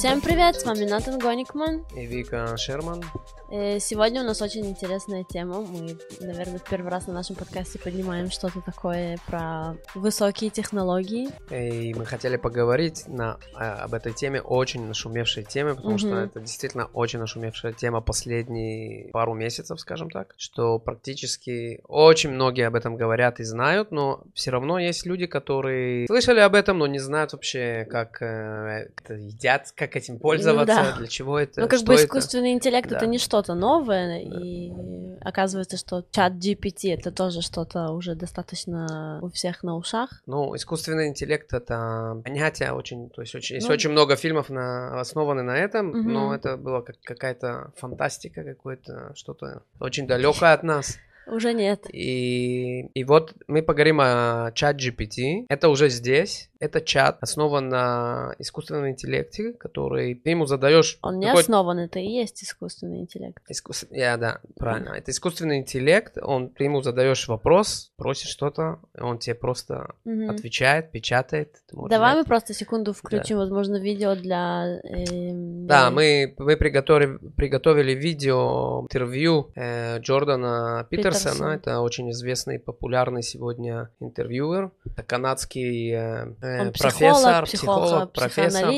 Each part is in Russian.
Всем привет, с вами Натан Гоникман. И Вика Шерман. Э, сегодня у нас очень интересная тема. Мы, наверное, в первый раз на нашем подкасте поднимаем что-то такое про высокие технологии. И мы хотели поговорить на, а, об этой теме, очень нашумевшей теме, потому угу. что это действительно очень нашумевшая тема последние пару месяцев, скажем так, что практически очень многие об этом говорят и знают, но все равно есть люди, которые слышали об этом, но не знают вообще, как э, это едят, как этим пользоваться, ну, да. для чего это. Ну, как бы искусственный это. интеллект да. это не что что-то новое, и оказывается, что чат GPT это тоже что-то уже достаточно у всех на ушах. Ну, искусственный интеллект это понятие очень, то есть очень, ну, есть очень много фильмов на, основаны на этом, угу. но это было как какая-то фантастика, какое-то что-то очень далекое от нас. Уже нет. И, и вот мы поговорим о чат GPT. Это уже здесь. Это чат, основан на искусственном интеллекте, который ты ему задаешь... Он не какой... основан, это и есть искусственный интеллект. Искус... Я, да, правильно. Это искусственный интеллект, он, ты ему задаешь вопрос, просишь что-то, он тебе просто угу. отвечает, печатает. Давай мы просто секунду включим, да. возможно, видео для... Э, да, мы, мы приготовили, приготовили видео интервью э, Джордана Питерсона. Питерсон. Это очень известный, популярный сегодня интервьюер. Это канадский э, он профессор, психолог, психолог профессор.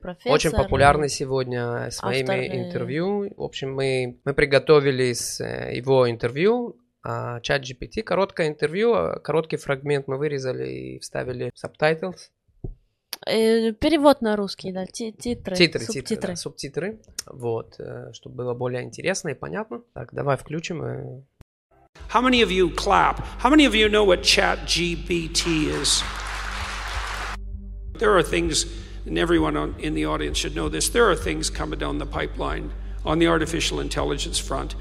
профессор. Очень популярный сегодня с моими автор, э, интервью. В общем, мы, мы приготовили с э, его интервью а, чат GPT, короткое интервью, а, короткий фрагмент мы вырезали и вставили subtitles. Э, перевод на русский, да, титры, титры, субтитры. Титры, да, субтитры, вот, чтобы было более интересно и понятно. Так, давай включим. How many of you clap? How many of you know what Chat GPT is? There are things, and everyone on, in the audience should know this, there are things coming down the pipeline on the artificial intelligence front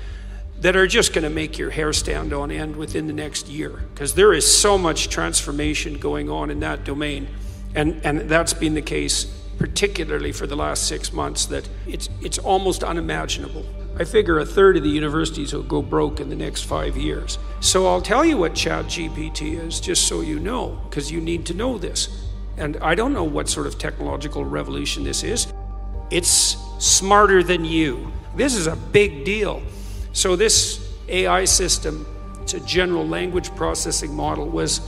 that are just going to make your hair stand on end within the next year because there is so much transformation going on in that domain. And, and that's been the case particularly for the last six months that it's, it's almost unimaginable. I figure a third of the universities will go broke in the next five years. So I'll tell you what ChatGPT is, just so you know, because you need to know this. And I don't know what sort of technological revolution this is. It's smarter than you. This is a big deal. So, this AI system, it's a general language processing model, was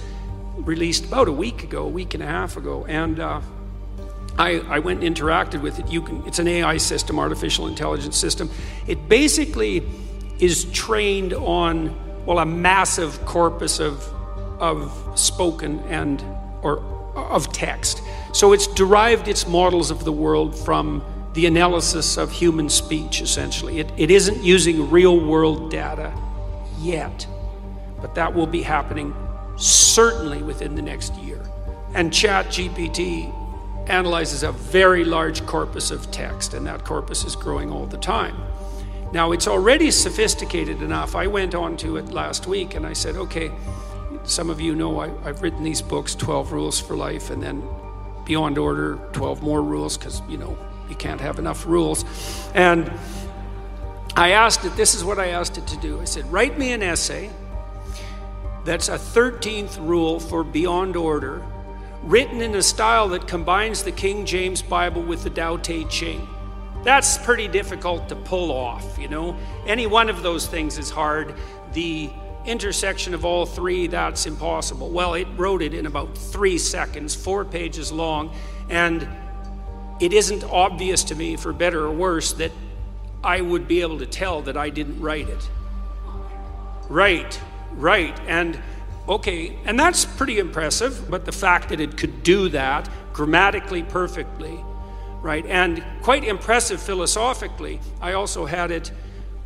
released about a week ago, a week and a half ago. And uh, I, I, went and interacted with it. Can, it's an AI system, artificial intelligence system. It basically is trained on, well, a massive corpus of, of spoken and or of text. So it's derived its models of the world from the analysis of human speech, essentially. It, it isn't using real world data yet, but that will be happening certainly within the next year. And ChatGPT analyzes a very large corpus of text, and that corpus is growing all the time. Now, it's already sophisticated enough. I went on to it last week and I said, okay, some of you know I, have written these books 12 Rules for Life and then Beyond Order 12 More Rules because, you know, you can't have enough rules. And I asked it, this is what I asked it to do. I said, write me an essay that's a 13th rule for Beyond Order, written in a style that combines the King James Bible with the Tao Te Ching. That's pretty difficult to pull off, you know. Any one of those things is hard. The intersection of all three, that's impossible. Well, it wrote it in about three seconds, four pages long, and it isn't obvious to me, for better or worse, that I would be able to tell that I didn't write it. Right, right. And okay, and that's pretty impressive, but the fact that it could do that grammatically perfectly, right, and quite impressive philosophically, I also had it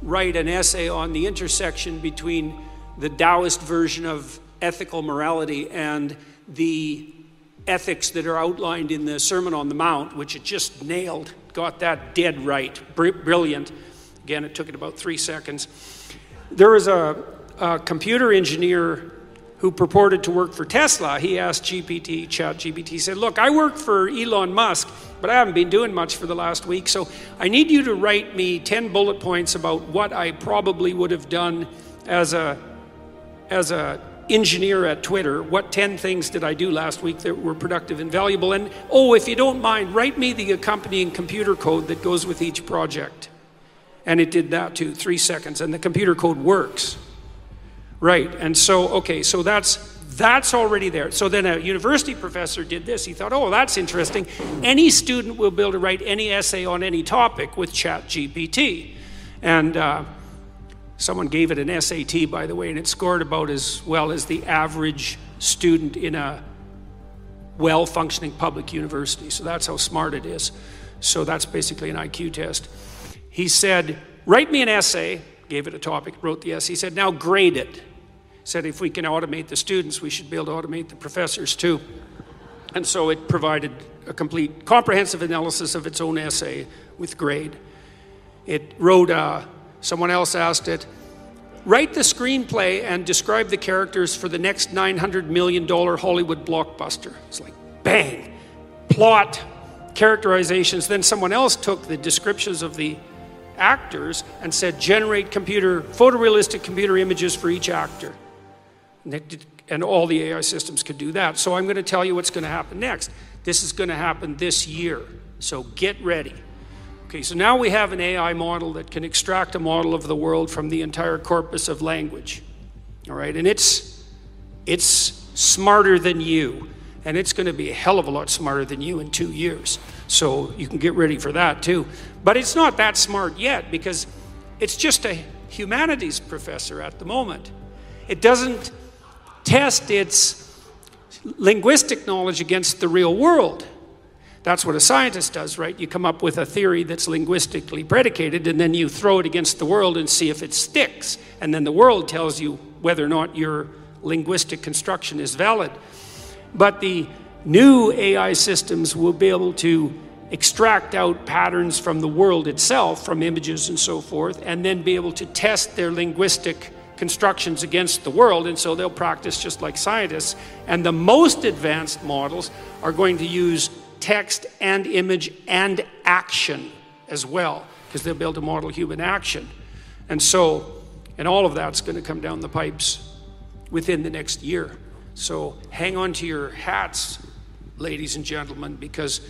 write an essay on the intersection between the Taoist version of ethical morality and the ethics that are outlined in the Sermon on the Mount, which it just nailed, got that dead right. Br- brilliant. Again, it took it about three seconds. There was a, a, computer engineer who purported to work for Tesla. He asked GPT, Chat GPT, said, Look, I work for Elon Musk, but I haven't been doing much for the last week, so I need you to write me 10 bullet points about what I probably would have done as a as a engineer at Twitter, what 10 things did I do last week that were productive and valuable? And oh, if you don't mind, write me the accompanying computer code that goes with each project. And it did that too, three seconds, and the computer code works. Right, and so, okay, so that's that's already there. So then a university professor did this. He thought, oh, that's interesting. Any student will be able to write any essay on any topic with ChatGPT. And uh, someone gave it an SAT, by the way, and it scored about as well as the average student in a well functioning public university. So that's how smart it is. So that's basically an IQ test. He said, Write me an essay, gave it a topic, wrote the essay. He said, Now grade it said if we can automate the students, we should be able to automate the professors too. And so it provided a complete, comprehensive analysis of its own essay with grade. It wrote, uh, someone else asked it, write the screenplay and describe the characters for the next $900 million Hollywood blockbuster. It's like, bang, plot, characterizations. Then someone else took the descriptions of the actors and said, generate computer, photorealistic computer images for each actor. And all the AI systems could do that. So I'm going to tell you what's going to happen next. This is going to happen this year. So get ready. Okay, so now we have an AI model that can extract a model of the world from the entire corpus of language. All right, and it's it's smarter than you, and it's going to be a hell of a lot smarter than you in 2 years. So you can get ready for that too. But it's not that smart yet because it's just a humanities professor at the moment. It doesn't test its linguistic knowledge against the real world. That's what a scientist does, right? You come up with a theory that's linguistically predicated, and then you throw it against the world and see if it sticks. And then the world tells you whether or not your linguistic construction is valid. But the new AI systems will be able to extract out patterns from the world itself, from images and so forth, and then be able to test their linguistic constructions against the world, and so they'll practice just like scientists. And the most advanced models are going to use text and image and action as well, because they'll be able to model human action. And so, and all of that's going to come down the pipes within the next year. So hang on to your hats, ladies and gentlemen, because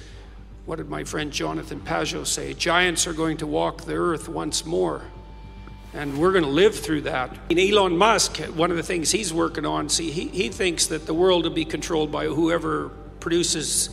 what did my friend Jonathan Pajot say? Giants are going to walk the earth once more. And we're going to live through that. And Elon Musk, one of the things he's working on, see, he, he thinks that the world will be controlled by whoever produces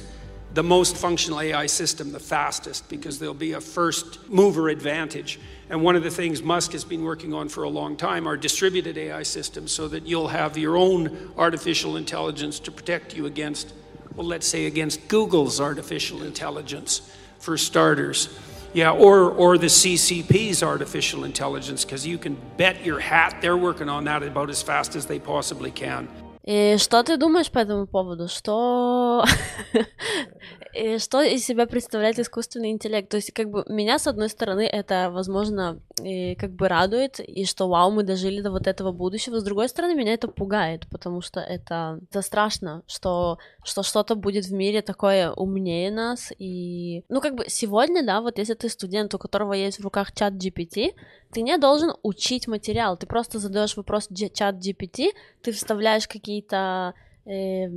the most functional AI system the fastest because there'll be a first mover advantage. And one of the things Musk has been working on for a long time are distributed AI systems so that you'll have your own artificial intelligence to protect you against, well, let's say against Google's artificial intelligence, for starters. Yeah, or, or the CCP's artificial intelligence, because you can bet your hat they're working on that about as fast as they possibly can. И что ты думаешь по этому поводу? Что что из себя представляет искусственный интеллект? То есть, как бы, меня, с одной стороны, это, возможно, и как бы радует, и что, вау, мы дожили до вот этого будущего. С другой стороны, меня это пугает, потому что это, это страшно, что, что что-то будет в мире такое умнее нас. И, ну, как бы, сегодня, да, вот если ты студент, у которого есть в руках чат GPT, ты не должен учить материал, ты просто задаешь вопрос чат GPT, ты вставляешь какие-то э,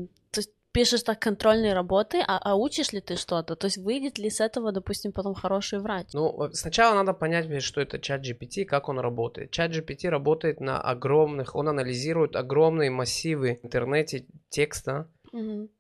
пишешь так контрольные работы, а, а учишь ли ты что-то? То есть выйдет ли с этого, допустим, потом хороший врач? Ну, сначала надо понять, что это чат GPT, как он работает. Чат GPT работает на огромных, он анализирует огромные массивы в интернете текста,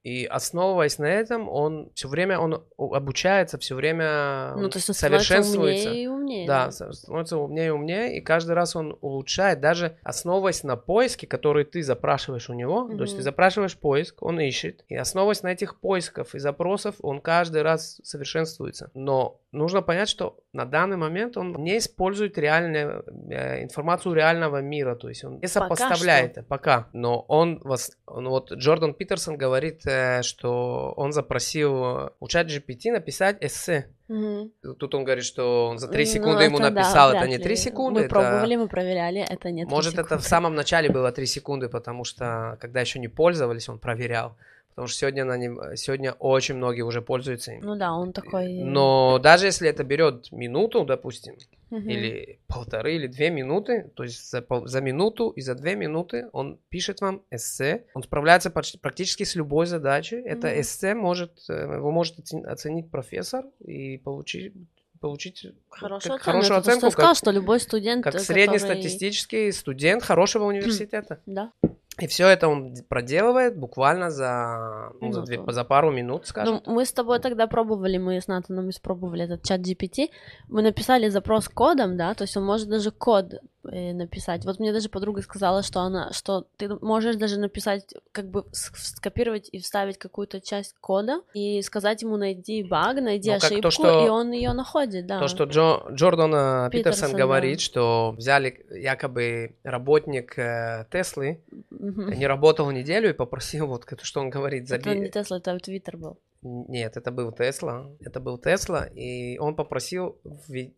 и основываясь на этом, он все время он обучается, все время ну, то есть он совершенствуется. Умнее и умнее. Да, становится умнее и умнее, и каждый раз он улучшает, даже основываясь на поиске, который ты запрашиваешь у него. Угу. То есть ты запрашиваешь поиск, он ищет, и основываясь на этих поисках и запросов, он каждый раз совершенствуется. Но нужно понять, что на данный момент он не использует реальную э, информацию реального мира, то есть он не сопоставляет пока, пока. но он, он вот Джордан Питерсон говорит, э, что он запросил у чат GPT написать эссе. Угу. Тут он говорит, что он за 3 ну, секунды ну, ему написал, да, это не 3 секунды. Мы это... пробовали, мы проверяли, это нет. Может, это в самом начале было 3 секунды, потому что когда еще не пользовались, он проверял. Потому что сегодня, на нем, сегодня очень многие уже пользуются им. Ну да, он такой... Но даже если это берет минуту, допустим, Мгм. или полторы, или две минуты, то есть за, пол- за минуту и за две минуты он пишет вам эссе, он справляется почти, практически с любой задачей. Это Мгм. эссе может, э, его может оцен- оценить профессор и получить, получить Хорошую как- оценку. хорошую Это оценку, сказала, как, что любой студент, как э, среднестатистический студент хорошего университета. который- Да. И все это он проделывает буквально за, ну, за, две- Минуту. за пару минут, скажем. Ну, мы с тобой тогда пробовали, мы с Натаном испробовали этот чат GPT. Мы написали запрос кодом, да, то есть он может даже код написать. Вот мне даже подруга сказала, что она, что ты можешь даже написать, как бы скопировать и вставить какую-то часть кода и сказать ему найди баг, найди Ну, как то, ошибку, что- и он ее находит, да. То, что Джо, Джордан э, Питерсон, Питерсон, говорит, да. что взяли якобы работник э, Теслы, Мгм. не работал неделю и попросил, вот что он говорит, Это не. Тесла, это Твиттер был. Нет, это был Тесла, это был Тесла, и он попросил,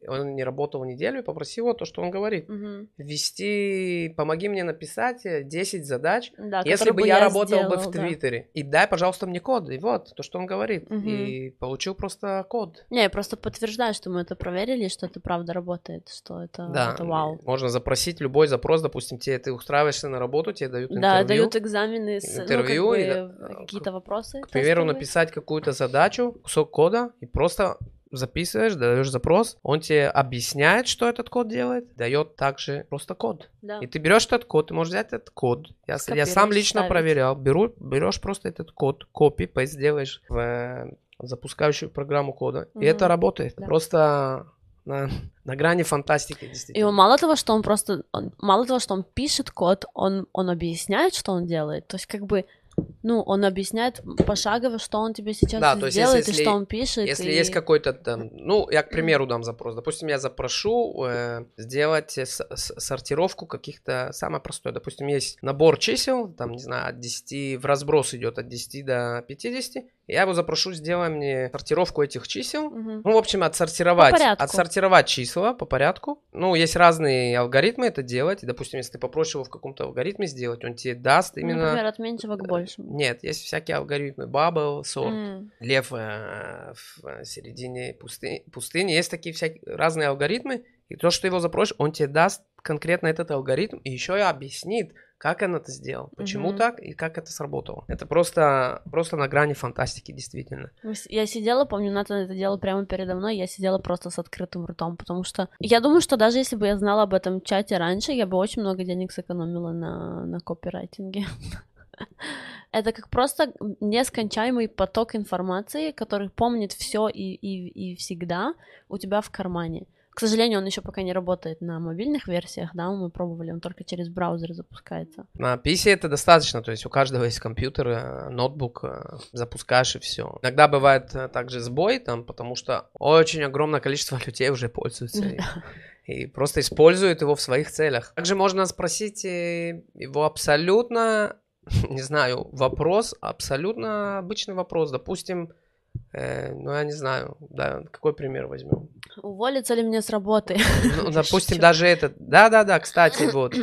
он не работал неделю и попросил то, что он говорит, Мгм. ввести, помоги мне написать э, 10 задач, Да, если бы я, работал бы в да. Твиттере, и дай, пожалуйста, мне код, и вот то, что он говорит, Мгм. и получил просто код. Не, я просто подтверждаю, что мы это проверили, что это правда работает, что это, Да, это вау. можно запросить любой запрос, допустим, тебе ты устраиваешься на работу, тебе дают Да, интервью. дают экзамены, с, ну, интервью как и бы, да, какие-то вопросы. К примеру, написать какую-то задачу, кусок кода, и просто записываешь, даешь запрос, он тебе объясняет, что этот код делает, дает также просто код. Да. И ты берешь этот код, ты можешь взять этот код. Я, я сам лично вставить. проверял. Беру, берешь просто этот код, копи, paste делаешь в э, запускающую программу кода. И Мгм. это работает. Да. Просто на, на грани фантастики, И действительно. он мало того, что он просто, он- мало того, что он пишет код, он, он объясняет, что он делает. То есть как бы, ну, он объясняет пошагово, что он тебе сейчас Да, то есть сделает если- и что он пишет. Если и- есть какой-то там, ну, я, к примеру, дам запрос. Допустим, я запрошу э, сделать с- с- сортировку каких-то, самое простое. Допустим, есть набор чисел, там, не знаю, от 10, в разброс идет от 10 до 50. Я его запрошу, сделай мне сортировку этих чисел. Мгм. Ну, в общем, отсортировать, отсортировать числа по порядку. Ну, есть разные алгоритмы это делать. И, допустим, если ты попросишь его в каком-то алгоритме сделать, он тебе даст именно... Например, от меньшего к большему. Нет, есть всякие алгоритмы. Bubble, sort М. лев э, в э, середине пусты- пустыни. Есть такие всякие разные алгоритмы, и то, что ты его запросишь, он тебе даст конкретно этот алгоритм и еще и объяснит, как он это сделал, почему Мгм. так и как это сработало. Это просто, просто на грани фантастики, действительно. Я сидела, помню, Натан это делал прямо передо мной, я сидела просто с открытым ртом, потому что я думаю, что даже если бы я знала об этом чате раньше, я бы очень много денег сэкономила на, на копирайтинге. Это как просто нескончаемый поток информации, который помнит все и, и, и всегда у тебя в кармане. К сожалению, он еще пока не работает на мобильных версиях, да, мы пробовали, он только через браузер запускается. На PC это достаточно, то есть у каждого есть компьютер, э, ноутбук, э, запускаешь и все. Иногда бывает э, также сбой там, потому что очень огромное количество людей уже пользуются. и- и просто используют его в своих целях. Также можно спросить его абсолютно, не знаю, вопрос, абсолютно обычный вопрос. Допустим, ну я не знаю, да, какой пример возьмем? Уволится ли мне с работы? Ну, допустим, даже это. Да-да-да, кстати, вот.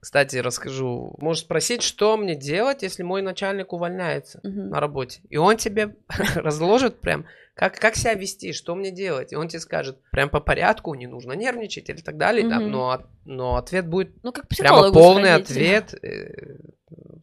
Кстати, расскажу. Можешь спросить, что мне делать, если мой начальник увольняется Мгм. на работе. И он тебе разложит прям, как, как себя вести, что мне делать. И он тебе скажет, прям по порядку, не нужно нервничать или так далее. да, Мгм. но, но ответ будет Ну, как прямо полный сходить. ответ. э,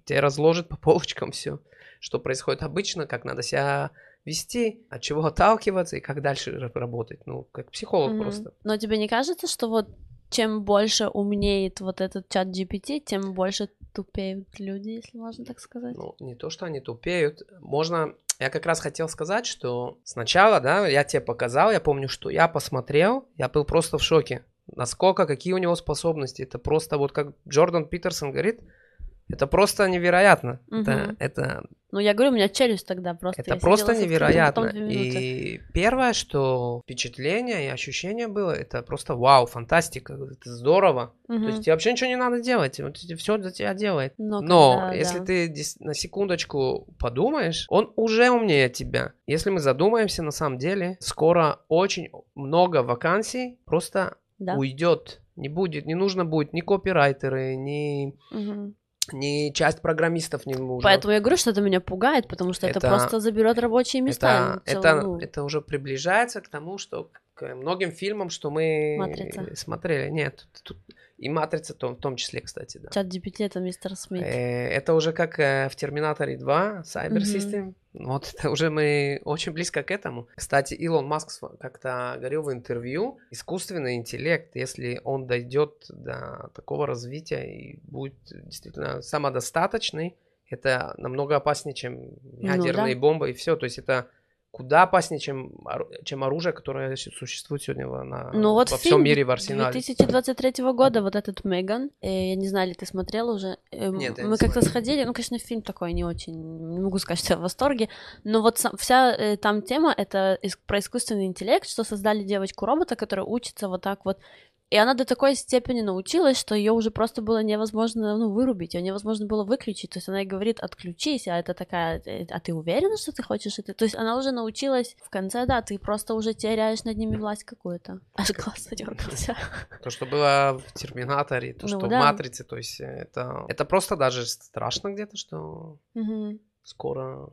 Тебе разложит по полочкам все, что происходит обычно, как надо себя вести, от чего отталкиваться и как дальше работать. Ну, как психолог Мгм. просто. Но тебе не кажется, что вот чем больше умнеет вот этот чат GPT, тем больше тупеют люди, если можно так сказать? Ну, не то, что они тупеют. Можно... Я как раз хотел сказать, что сначала, да, я тебе показал, я помню, что я посмотрел, я был просто в шоке. Насколько, какие у него способности. Это просто вот как Джордан Питерсон говорит, это просто невероятно. Это, Мгм. это, Ну, я говорю, у меня челюсть тогда просто. это я просто невероятно. И первое, что впечатление и ощущение было, это просто вау, фантастика, это здорово. То Мгм. есть тебе вообще ничего не надо делать, вот все за тебя делает. Но Но когда, если да. ты на секундочку подумаешь, он уже умнее тебя. Если мы задумаемся, на самом деле, скоро очень много вакансий просто Да. уйдет. Не будет, не нужно будет ни копирайтеры, ни Мгм. Ни часть программистов не нужна. Поэтому я говорю, что это меня пугает, потому что это, это просто заберет рабочие места. Это, это, ну. это уже приближается к тому, что к многим фильмам, что мы Матрица. смотрели. Нет, тут и Матрица в том числе, кстати, да. Чат GPT это мистер Смит. Э, это уже как э, в Терминаторе 2, Cyber System. Вот это уже мы очень близко к этому. Кстати, Илон Маск как-то говорил в интервью, искусственный интеллект, если он дойдет до такого развития и будет действительно самодостаточный, это намного опаснее, чем ядерные ну, да. бомбы и все. То есть это куда опаснее, чем, чем оружие, которое существует сегодня на, ну, вот во всем мире в арсенале. 2023 года вот этот Меган, э, я не знаю, ли ты смотрела уже? Э, Нет, Мы как-то сходили, ну, конечно, фильм такой не очень, не могу сказать, что я в восторге, но вот сам, вся э, там тема — это про искусственный интеллект, что создали девочку-робота, которая учится вот так вот и она до такой степени научилась, что ее уже просто было невозможно ну, вырубить, ее невозможно было выключить. То есть она и говорит, отключись, а это такая, «Э, а ты уверена, что ты хочешь это? То есть она уже научилась в конце, да, ты просто уже теряешь над ними власть какую-то. Аж класс дергался. То, что было в Терминаторе, то, ну, что да. в Матрице, то есть это, это просто даже страшно где-то, что угу. скоро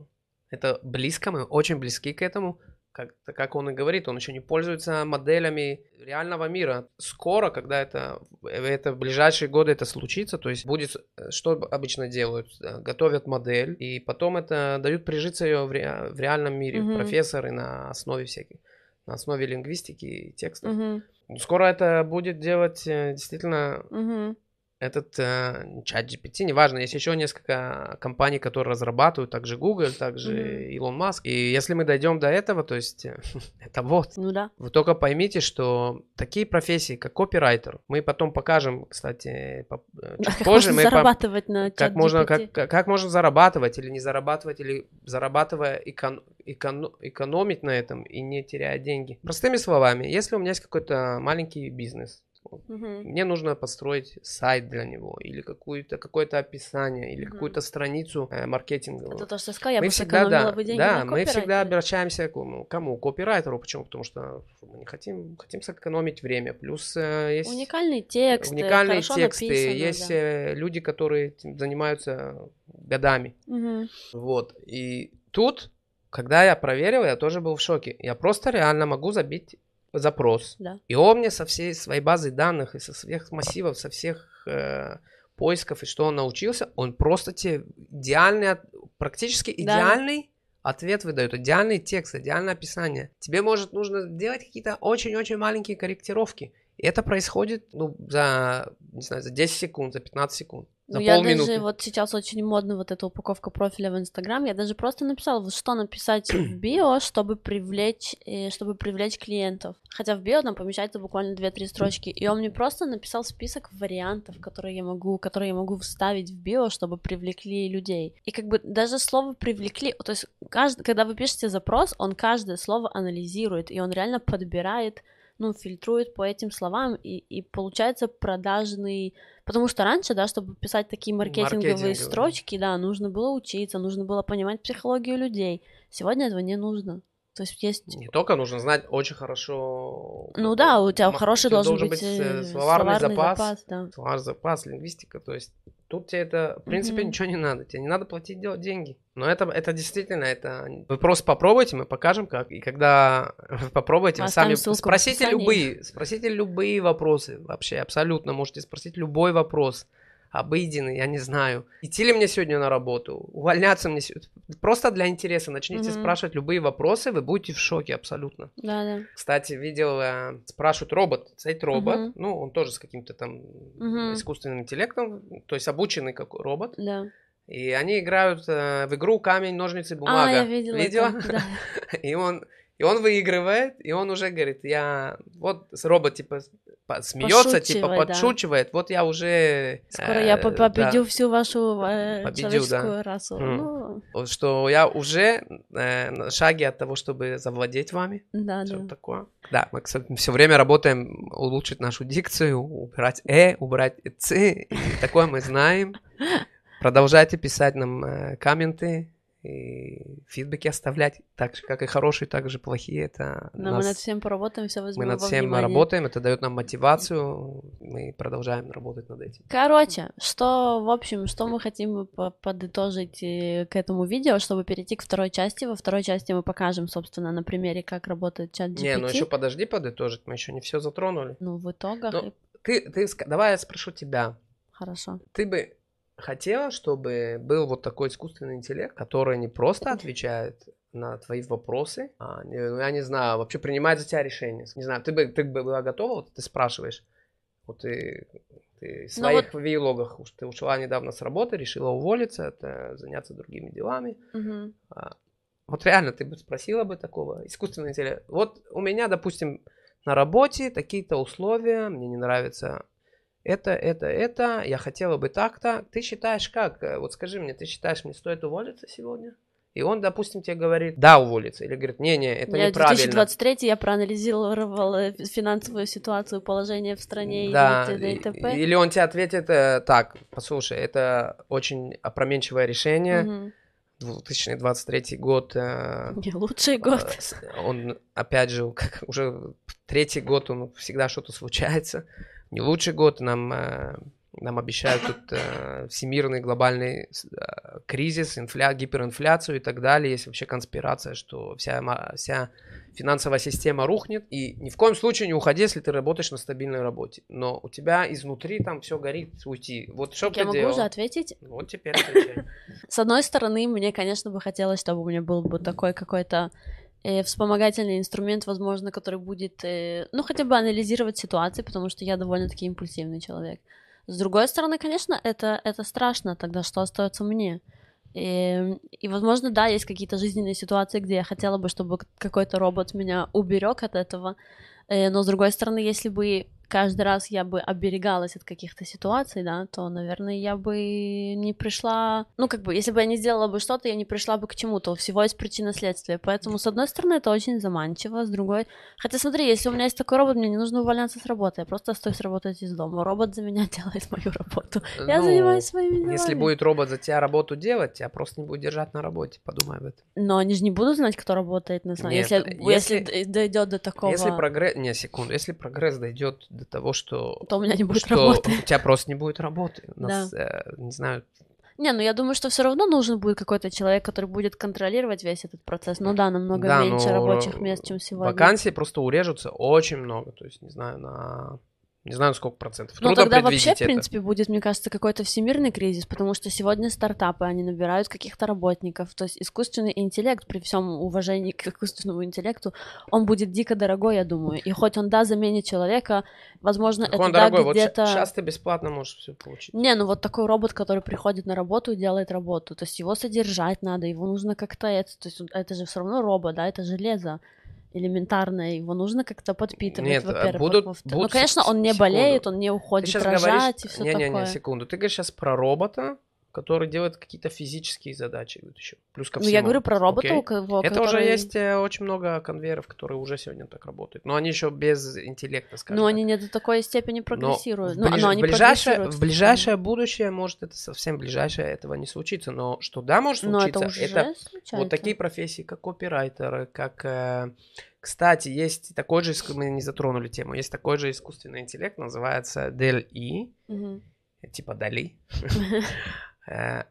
это близко, мы очень близки к этому как, как он и говорит, он еще не пользуется моделями реального мира. Скоро, когда это, это в ближайшие годы это случится, то есть будет, что обычно делают? Готовят модель, и потом это дают прижиться ее в, ре, в реальном мире. Mm-hmm. Профессоры на основе всяких, на основе лингвистики и текстов. Mm-hmm. Скоро это будет делать э, действительно mm-hmm этот э, чат GPT, неважно, есть еще несколько компаний, которые разрабатывают, также Google, также mm-hmm. Илон Маск. И если мы дойдем до этого, то есть это вот. Ну да. Вы только поймите, что такие профессии, как копирайтер, мы потом покажем, кстати, по, э, чуть как позже. Можно мы зарабатывать по, на чат как можно, как, как можно зарабатывать или не зарабатывать, или зарабатывая экон, экон, экономить на этом и не теряя деньги. Простыми словами, если у меня есть какой-то маленький бизнес, Угу. Мне нужно построить сайт для него или какое-то какое-то описание или угу. какую-то страницу э, маркетинговую. Это то, что сказал, я мы всегда, да, бы деньги да, мы всегда обращаемся к ну, кому? Копирайтеру. Почему? Потому что мы не хотим, хотим сэкономить время. Плюс э, есть уникальные тексты, уникальные тексты, написано, есть да. Э, люди, которые занимаются годами. Угу. Вот и тут когда я проверил, я тоже был в шоке. Я просто реально могу забить запрос. Да. И он мне со всей своей базы данных и со всех массивов, со всех э, поисков и что он научился, он просто тебе идеальный, практически идеальный да. ответ выдает, идеальный текст, идеальное описание. Тебе может нужно делать какие-то очень-очень маленькие корректировки. И это происходит ну, за, не знаю, за 10 секунд, за 15 секунд. За ну, я даже вот сейчас очень модно вот эта упаковка профиля в Инстаграм. Я даже просто написала, вот что написать в био, чтобы привлечь, э, чтобы привлечь клиентов. Хотя в био там помещается буквально 2-3 строчки. И он мне просто написал список вариантов, которые я могу, которые я могу вставить в био, чтобы привлекли людей. И как бы даже слово привлекли, то есть каждый, когда вы пишете запрос, он каждое слово анализирует, и он реально подбирает ну, фильтрует по этим словам, и, и получается продажный... Потому что раньше, да, чтобы писать такие маркетинговые Маркетинговые. строчки, да, нужно было учиться, нужно было понимать психологию людей. Сегодня этого не нужно. То есть есть... Не только нужно знать очень хорошо... Ну да, у тебя хороший должен, должен быть, быть э, словарный, словарный запас, запас да. словарный запас, лингвистика, то есть Тут тебе это, в принципе, mm-hmm. ничего не надо. Тебе не надо платить деньги. Но это, это действительно, это... Вы просто попробуйте, мы покажем как. И когда вы попробуете, вы сами спросите любые, спросите любые вопросы вообще, абсолютно. Можете спросить любой вопрос обыденный, я не знаю. Идти ли мне сегодня на работу? Увольняться мне сегодня? Просто для интереса начните mm-hmm. спрашивать любые вопросы, вы будете в шоке абсолютно. Да, да. Кстати, видел, спрашивают робот, стоит робот, mm-hmm. ну, он тоже с каким-то там mm-hmm. искусственным интеллектом, то есть обученный как робот. Да. И они играют э, в игру камень, ножницы, бумага. А, я видела. Видела? Это, да. И он и он выигрывает, и он уже говорит, я вот робот типа смеется, типа подшучивает, да. вот я уже... Скоро э, я победю да, всю вашу э, победю, человеческую да. расу. Mm. Ну... Что я уже э, на шаге от того, чтобы завладеть вами. Да, да. такое. Да, мы, все время работаем улучшить нашу дикцию, убрать «э», убрать «ц», такое мы знаем. Продолжайте писать нам э, комменты, и фидбэки оставлять, так же, как и хорошие, так же плохие. Это Но нас- мы над всем поработаем, все возьмем мы над всем внимание. работаем, это дает нам мотивацию, мы продолжаем работать над этим. Короче, что, в общем, что мы хотим по- подытожить э, к этому видео, чтобы перейти к второй части. Во второй части мы покажем, собственно, на примере, как работает чат GPT. Не, ну еще подожди подытожить, мы еще не все затронули. Ну, в итогах. Ну, Ты, ты, давай я спрошу тебя, Хорошо. ты бы хотела, чтобы был вот такой искусственный интеллект, который не просто отвечает на твои вопросы, а, ну, я не знаю, вообще принимает за тебя решение. Не знаю, ты бы, ты бы была готова, вот ты спрашиваешь, вот ты, ты в Ну своих вилогах, уж ты ушла недавно с работы, решила уволиться, это, заняться другими делами, Мгм. а, Вот реально, ты бы спросила бы такого искусственного интеллекта. Вот у меня, допустим, на работе такие-то условия, мне не нравится это, это, это, я хотела бы так-то. Ты считаешь как? Э, Вот скажи мне, ты считаешь, мне стоит уволиться сегодня? И он, допустим, тебе говорит, да, уволиться. Или говорит, не-не, это Я неправильно. 2023 я проанализировала финансовую ситуацию, положение в стране Да, и т.д. и т.п. или он тебе ответит э, так, послушай, это очень опроменчивое решение, Мгм. 2023 год, э, Не лучший год. он, опять же, как уже третий год, он всегда что-то случается, не лучший год, нам, э, нам обещают тут э, всемирный глобальный э, кризис, инфля, гиперинфляцию и так далее, есть вообще конспирация, что вся, вся финансовая система рухнет, и ни в коем случае не уходи, если ты работаешь на стабильной работе, но у тебя изнутри там все горит, уйти. Вот что я могу делал? уже ответить? Вот теперь отвечай. С одной стороны, мне, конечно, бы хотелось, чтобы у меня был бы такой какой-то э, вспомогательный инструмент, возможно, который будет, э, ну, хотя бы анализировать ситуации, потому что я довольно-таки импульсивный человек. С другой стороны, конечно, это, это страшно, тогда что остается мне? И, и, возможно, да, есть какие-то жизненные ситуации, где я хотела бы, чтобы какой-то робот меня уберег от этого. Э, Но, с другой стороны, если бы каждый раз я бы оберегалась от каких-то ситуаций, да, то, наверное, я бы не пришла... Ну, как бы, если бы я не сделала бы что-то, я не пришла бы к чему-то. У всего есть причина следствия. Поэтому, с одной стороны, это очень заманчиво, с другой... Хотя, смотри, если у меня есть такой робот, мне не нужно увольняться с работы, я просто остаюсь работать из дома. Робот за меня делает мою работу. Я Ну, занимаюсь своими делами. Если будет робот за тебя работу делать, тебя просто не будет держать на работе, подумай об этом. Но они же не будут знать, кто работает на самом Нет, если, если- если дойдет до такого, Если прогресс... Не, секунду. Если прогресс дойдет до того, что... то у меня не будет что работы. у тебя просто не будет работы. У нас, э, не знаю, Не, ну я думаю, что все равно нужен будет какой-то человек, который будет контролировать весь этот процесс. Ну да, намного Да, меньше но рабочих мест, чем сегодня. вакансии просто урежутся очень много. То есть, не знаю, на... Не знаю, на сколько процентов. Ну Трудно тогда вообще, предвидеть в это. принципе, будет, мне кажется, какой-то всемирный кризис, потому что сегодня стартапы, они набирают каких-то работников. То есть искусственный интеллект, при всем уважении к искусственному интеллекту, он будет дико дорогой, я думаю. И хоть он, да, заменит человека, возможно, Так это он да, дорогой. Вот где-то... сейчас ты бесплатно можешь все получить. Не, ну вот такой робот, который приходит на работу и делает работу. То есть его содержать надо, его нужно как-то это. То есть это же все равно робот, да, это железо элементарное, его нужно как-то подпитывать, Нет, во-первых. будут- во-вторых. будут Ну, конечно, он не секунду. болеет, он не уходит рожать говоришь... и все Не-не-не, такое. секунду. Ты говоришь сейчас про робота, который делает какие-то физические задачи. Вот еще. Плюс ко Ну, всему. я говорю про робота, у кого, Это уже который- есть э, очень много конвейеров, которые уже сегодня так работают. Но они еще без интеллекта, скажем Ну, так. они не до такой степени прогрессируют. в, Ну, ближ- но они ближайшее, прогрессируют в ближайшее будущее, может, это совсем ближайшее этого не случится, но что да, может Но случиться, это уже это случается. вот такие профессии, как копирайтеры, как... э, Кстати, есть такой же, мы не затронули тему, есть такой же искусственный интеллект, называется DALL-E, Мгм. типа Дали,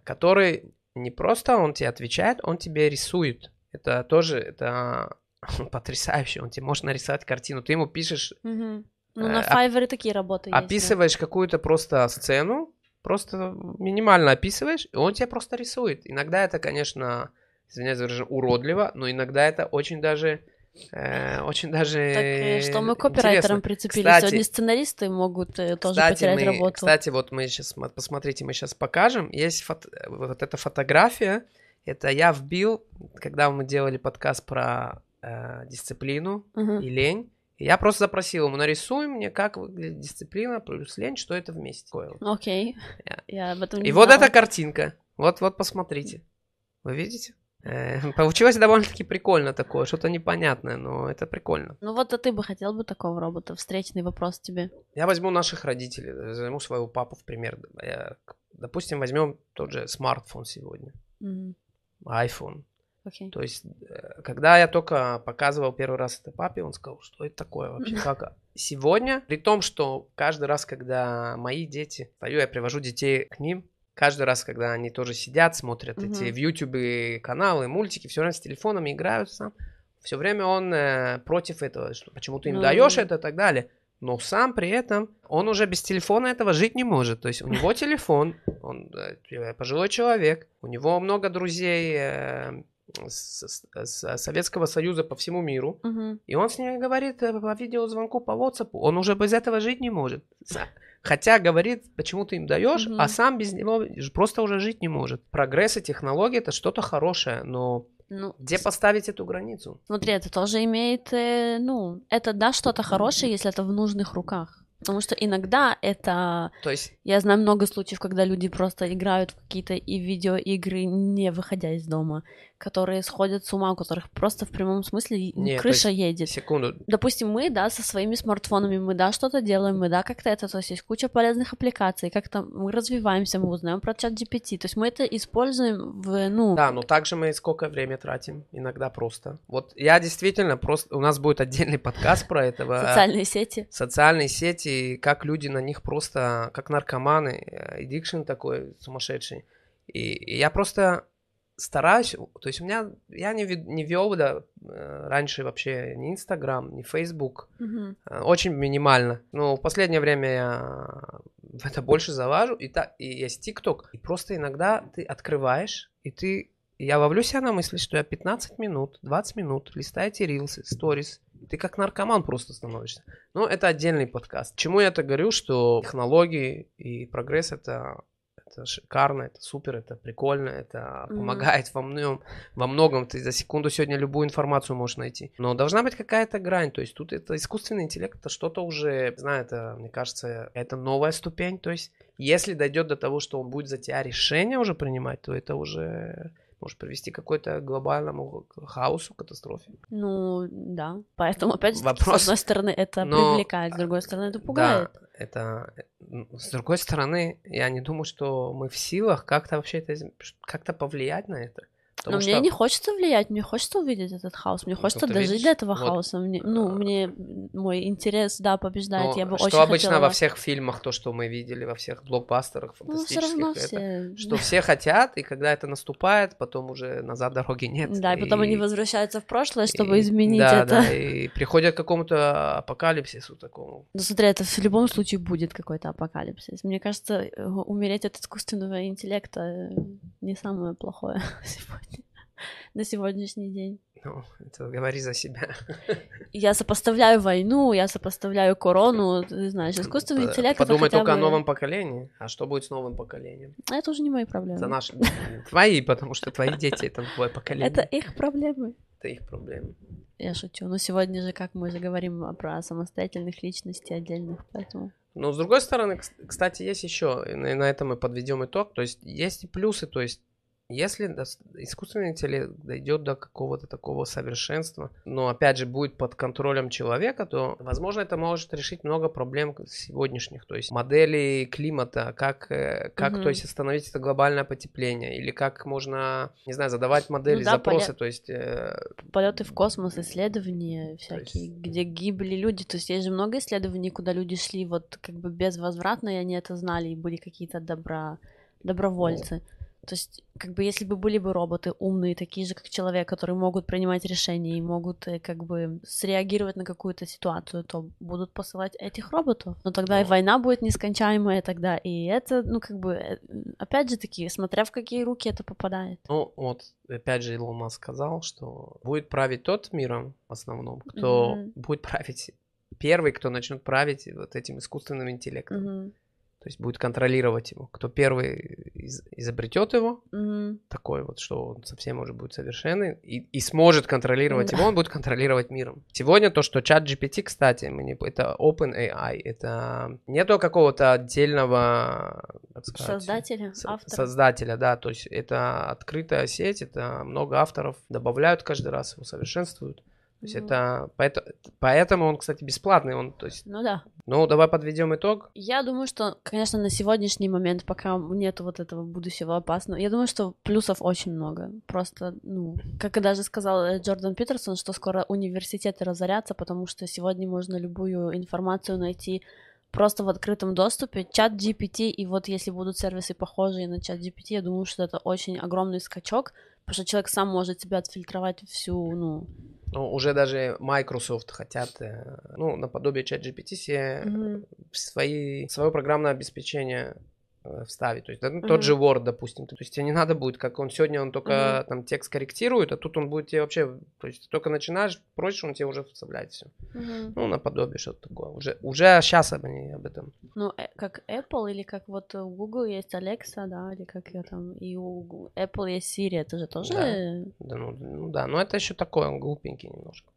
который не просто он тебе отвечает, он тебе рисует. Это тоже, это потрясающе, он тебе может нарисовать картину. Ты ему пишешь. Ну, Э, на Fiverr такие работы есть. да. описываешь какую-то просто сцену, просто минимально описываешь, и он тебе просто рисует. Иногда это, конечно, извиняюсь за выражение, уродливо, но иногда это очень даже, э, очень даже Так э, что мы к интересно. копирайтерам прицепили? Кстати- Сегодня сценаристы могут э, тоже Кстати, потерять мы- работу. Кстати, вот мы сейчас, посмотрите, мы сейчас покажем. Есть фото- вот эта фотография. Это я вбил, когда мы делали подкаст про э, дисциплину Мгм. и лень. Я просто запросил ему, нарисуй мне, как выглядит дисциплина плюс лень, что это вместе. Вот. Окей. Я- Я об этом не И вот знала. эта картинка. Вот, вот, посмотрите. Вы видите? Э, Получилось довольно-таки прикольно такое, что-то непонятное, но это прикольно. Ну вот, а ты бы хотел бы такого робота? Встречный вопрос тебе. Я возьму наших родителей, возьму своего папу в пример. Я- допустим, возьмем тот же смартфон сегодня. Мгм. iPhone. Окей. То есть, э, когда я только показывал первый раз это папе, он сказал, что это такое вообще, как? Сегодня, при том, что каждый раз, когда мои дети, стою, я привожу детей к ним, каждый раз, когда они тоже сидят, смотрят Мгм. эти в Ютубе каналы, мультики, все время с телефонами играют сам, все время он э, против этого, что почему ты им Ну. даешь это и так далее. Но сам при этом, он уже без телефона этого жить не может. То есть у него телефон, он э, пожилой человек, у него много друзей э, с, с- с Советского Союза по всему миру. Мгм. И он с ней говорит э, по видеозвонку по WhatsApp. Он уже без этого жить не может. Хотя говорит, почему ты им даешь, Мгм. а сам без него просто уже жить не может. Прогресс и технологии это что-то хорошее, но Ну, где поставить эту границу? Смотри, это тоже имеет, э, ну, это да, что-то хорошее, если это в нужных руках. Потому что иногда это... То есть, Я знаю много случаев, когда люди просто играют в какие-то и видеоигры, не выходя из дома, которые сходят с ума, у которых просто в прямом смысле и- Не, то крыша едет. секунду, Допустим, мы, да, со своими смартфонами, мы, да, что-то делаем, мы, да, как-то это, то есть есть куча полезных аппликаций, как-то мы развиваемся, мы узнаем про чат GPT, то есть мы это используем в, ну, Да, но также мы сколько время тратим, иногда просто. Вот я действительно просто... У нас будет отдельный подкаст про этого. социальные сети. Социальные сети, как люди на них просто, как наркоманы, addiction такой сумасшедший. И я просто стараюсь, то есть у меня, я не, не вел, да, э, раньше вообще ни Инстаграм, ни Фейсбук. Э, Очень минимально. Но в последнее время я в это больше залажу. И, та, и есть ТикТок. И просто иногда ты открываешь, и ты... Я ловлю себя на мысли, что я 15 минут, 20 минут листаю эти рилсы, сторис. Ты как наркоман просто становишься. Но это отдельный подкаст. Чему я это говорю, что технологии и прогресс это, это шикарно, это супер, это прикольно, это Мгм. помогает во многом, во многом. Ты за секунду сегодня любую информацию можешь найти. Но должна быть какая-то грань. То есть тут это искусственный интеллект, это что-то уже, знаю, это, мне кажется, это новая ступень. То есть если дойдет до того, что он будет за тебя решение уже принимать, то это уже может привести к какой-то глобальному хаосу, катастрофе. Ну, да. Поэтому, опять же, Вопрос- с одной стороны, это Но- привлекает, с другой стороны, это пугает. Да, это... м, С другой стороны, я не думаю, что мы в силах как-то вообще это, как-то повлиять на это. Но Потому мне что- не хочется влиять, мне хочется увидеть этот хаос, мне Ну, хочется ты дожить видишь, до этого вот, хаоса. Мне, ну, а, мне мой интерес, да, побеждает. Ну, я бы что очень обычно хотела... во всех фильмах, то, что мы видели, во всех блокбастерах Ну, фантастических, равно это все... что все хотят, и когда это наступает, потом уже назад дороги нет. Да, и потом они возвращаются в прошлое, чтобы и- изменить да, это. Да, и приходят к какому-то апокалипсису такому. Ну, смотри, это в любом случае будет какой-то апокалипсис. Мне кажется, э, умереть от искусственного интеллекта э, не самое плохое сегодня, на сегодняшний день. Ну, это говори за себя. Я сопоставляю войну, я сопоставляю корону, ты знаешь, искусственный интеллект Подумай это только о бы- новом поколении. А что будет с новым поколением? А Это уже не мои проблемы. Это наши... Твои, потому что твои дети — это твое поколение. Это их проблемы. Это их проблемы. Я шучу. Но сегодня же, как мы же говорим о- про самостоятельных личностей отдельных, поэтому... Но с другой стороны, кс- кстати, есть еще, и на этом мы подведем итог, то есть есть и плюсы, то есть если искусственный интеллект дойдет до какого-то такого совершенства, но опять же будет под контролем человека, то, возможно, это может решить много проблем сегодняшних, то есть модели климата, как, э, как Мгм. то есть остановить это глобальное потепление, или как можно, не знаю, задавать модели, Ну да, запросы, поля- то есть э, Полеты в космос, исследования всякие, есть- где гибли люди. То есть есть же много исследований, куда люди шли вот как бы безвозвратно, и они это знали, и были какие-то добра... добровольцы. То есть, как бы, если бы были бы роботы умные, такие же, как человек, которые могут принимать решения и могут, э, как бы, среагировать на какую-то ситуацию, то будут посылать этих роботов. Но тогда и Ну. война будет нескончаемая тогда, и это, ну, как бы, э, опять же таки, смотря в какие руки это попадает. Ну, вот, опять же, Илон Маск сказал, что будет править тот миром, в основном, кто Мгм. будет править, первый, кто начнет править вот этим искусственным интеллектом. Мгм. То есть будет контролировать его. Кто первый из- изобретет его, Мгм. такой вот, что он совсем уже будет совершенный, и, и сможет контролировать Да. его, он будет контролировать миром. Сегодня то, что чат GPT, кстати, мы не- это OpenAI, это нету какого-то отдельного, сказать, Создателя, со- автора. создателя, да, то есть это открытая сеть, это много авторов добавляют каждый раз, усовершенствуют. То есть это поэтому, поэтому он, кстати, бесплатный. Он, то есть, Ну да. ну, давай подведем итог. Я думаю, что, конечно, на сегодняшний момент, пока нет вот этого будущего опасного, я думаю, что плюсов очень много. Просто, ну, как и даже сказал э, Джордан Питерсон, что скоро университеты разорятся, потому что сегодня можно любую информацию найти просто в открытом доступе. Чат GPT, и вот если будут сервисы похожие на чат GPT, я думаю, что это очень огромный скачок, потому что человек сам может себя отфильтровать всю, ну, Ну, уже даже Microsoft хотят, э, ну, наподобие чат GPT себе Мгм. свои, свое программное обеспечение вставить. То есть да, ну, тот же Word, допустим. То есть тебе не надо будет, как он сегодня, он только там текст корректирует, а тут он будет тебе вообще, то есть ты только начинаешь, просишь, он тебе уже вставляет все. Ну, наподобие что-то такое. Уже, уже сейчас они об этом. Ну, э, как Apple или как вот у Google есть Alexa, да, или как ее там, и у Apple есть Siri, это же тоже Да. э, Да, ну, ну да, но это еще такое, он глупенький немножко.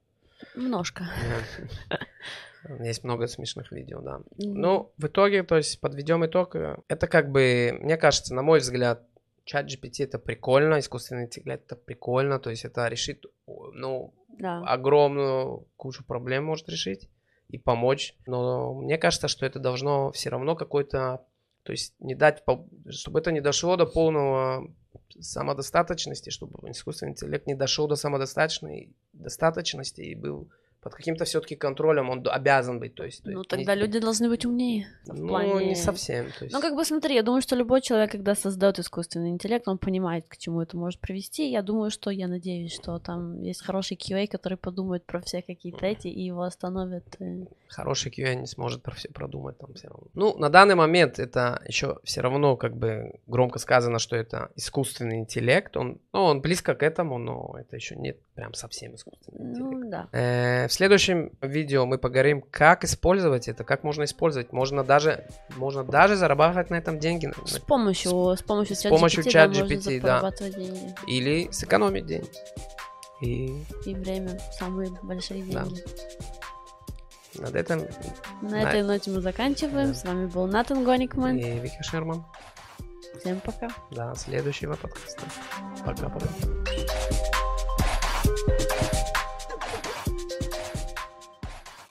Немножко. Есть много смешных видео, да. Мгм. Ну, в итоге, то есть, подведем итог. Это как бы, мне кажется, на мой взгляд, чат GPT это прикольно, искусственный интеллект это прикольно, то есть это решит, ну, Да. огромную кучу проблем может решить и помочь. Но мне кажется, что это должно все равно какой-то, то есть не дать, чтобы это не дошло до полного самодостаточности, чтобы искусственный интеллект не дошел до самодостаточной достаточности и был под каким-то все-таки контролем, он обязан быть, то есть. то Ну, есть тогда не- люди должны быть умнее. Ну, плане- не совсем. То есть... Ну, как бы смотри, я думаю, что любой человек, когда создает искусственный интеллект, он понимает, к чему это может привести. Я думаю, что я надеюсь, что там есть хороший QA, который подумает про все какие-то эти и его остановит. э. Хороший QA не сможет про все продумать там все равно. Ну, на данный момент это еще все равно как бы громко сказано, что это искусственный интеллект. Он, ну, он близко к этому, но это еще нет прям совсем искусственный интеллект. Ну, да. Э, В следующем видео мы поговорим, как использовать это, как можно использовать. Можно даже, можно даже зарабатывать на этом деньги. С помощью, с помощью С помощью ChatGPT, да, можно да. деньги. Или сэкономить деньги. И И время, самые большие Да. деньги. над этим На На- этой ноте мы заканчиваем. Да. С вами был Натан Гоникман. и Вика Шерман. Всем пока. До следующего подкаста. Пока-пока.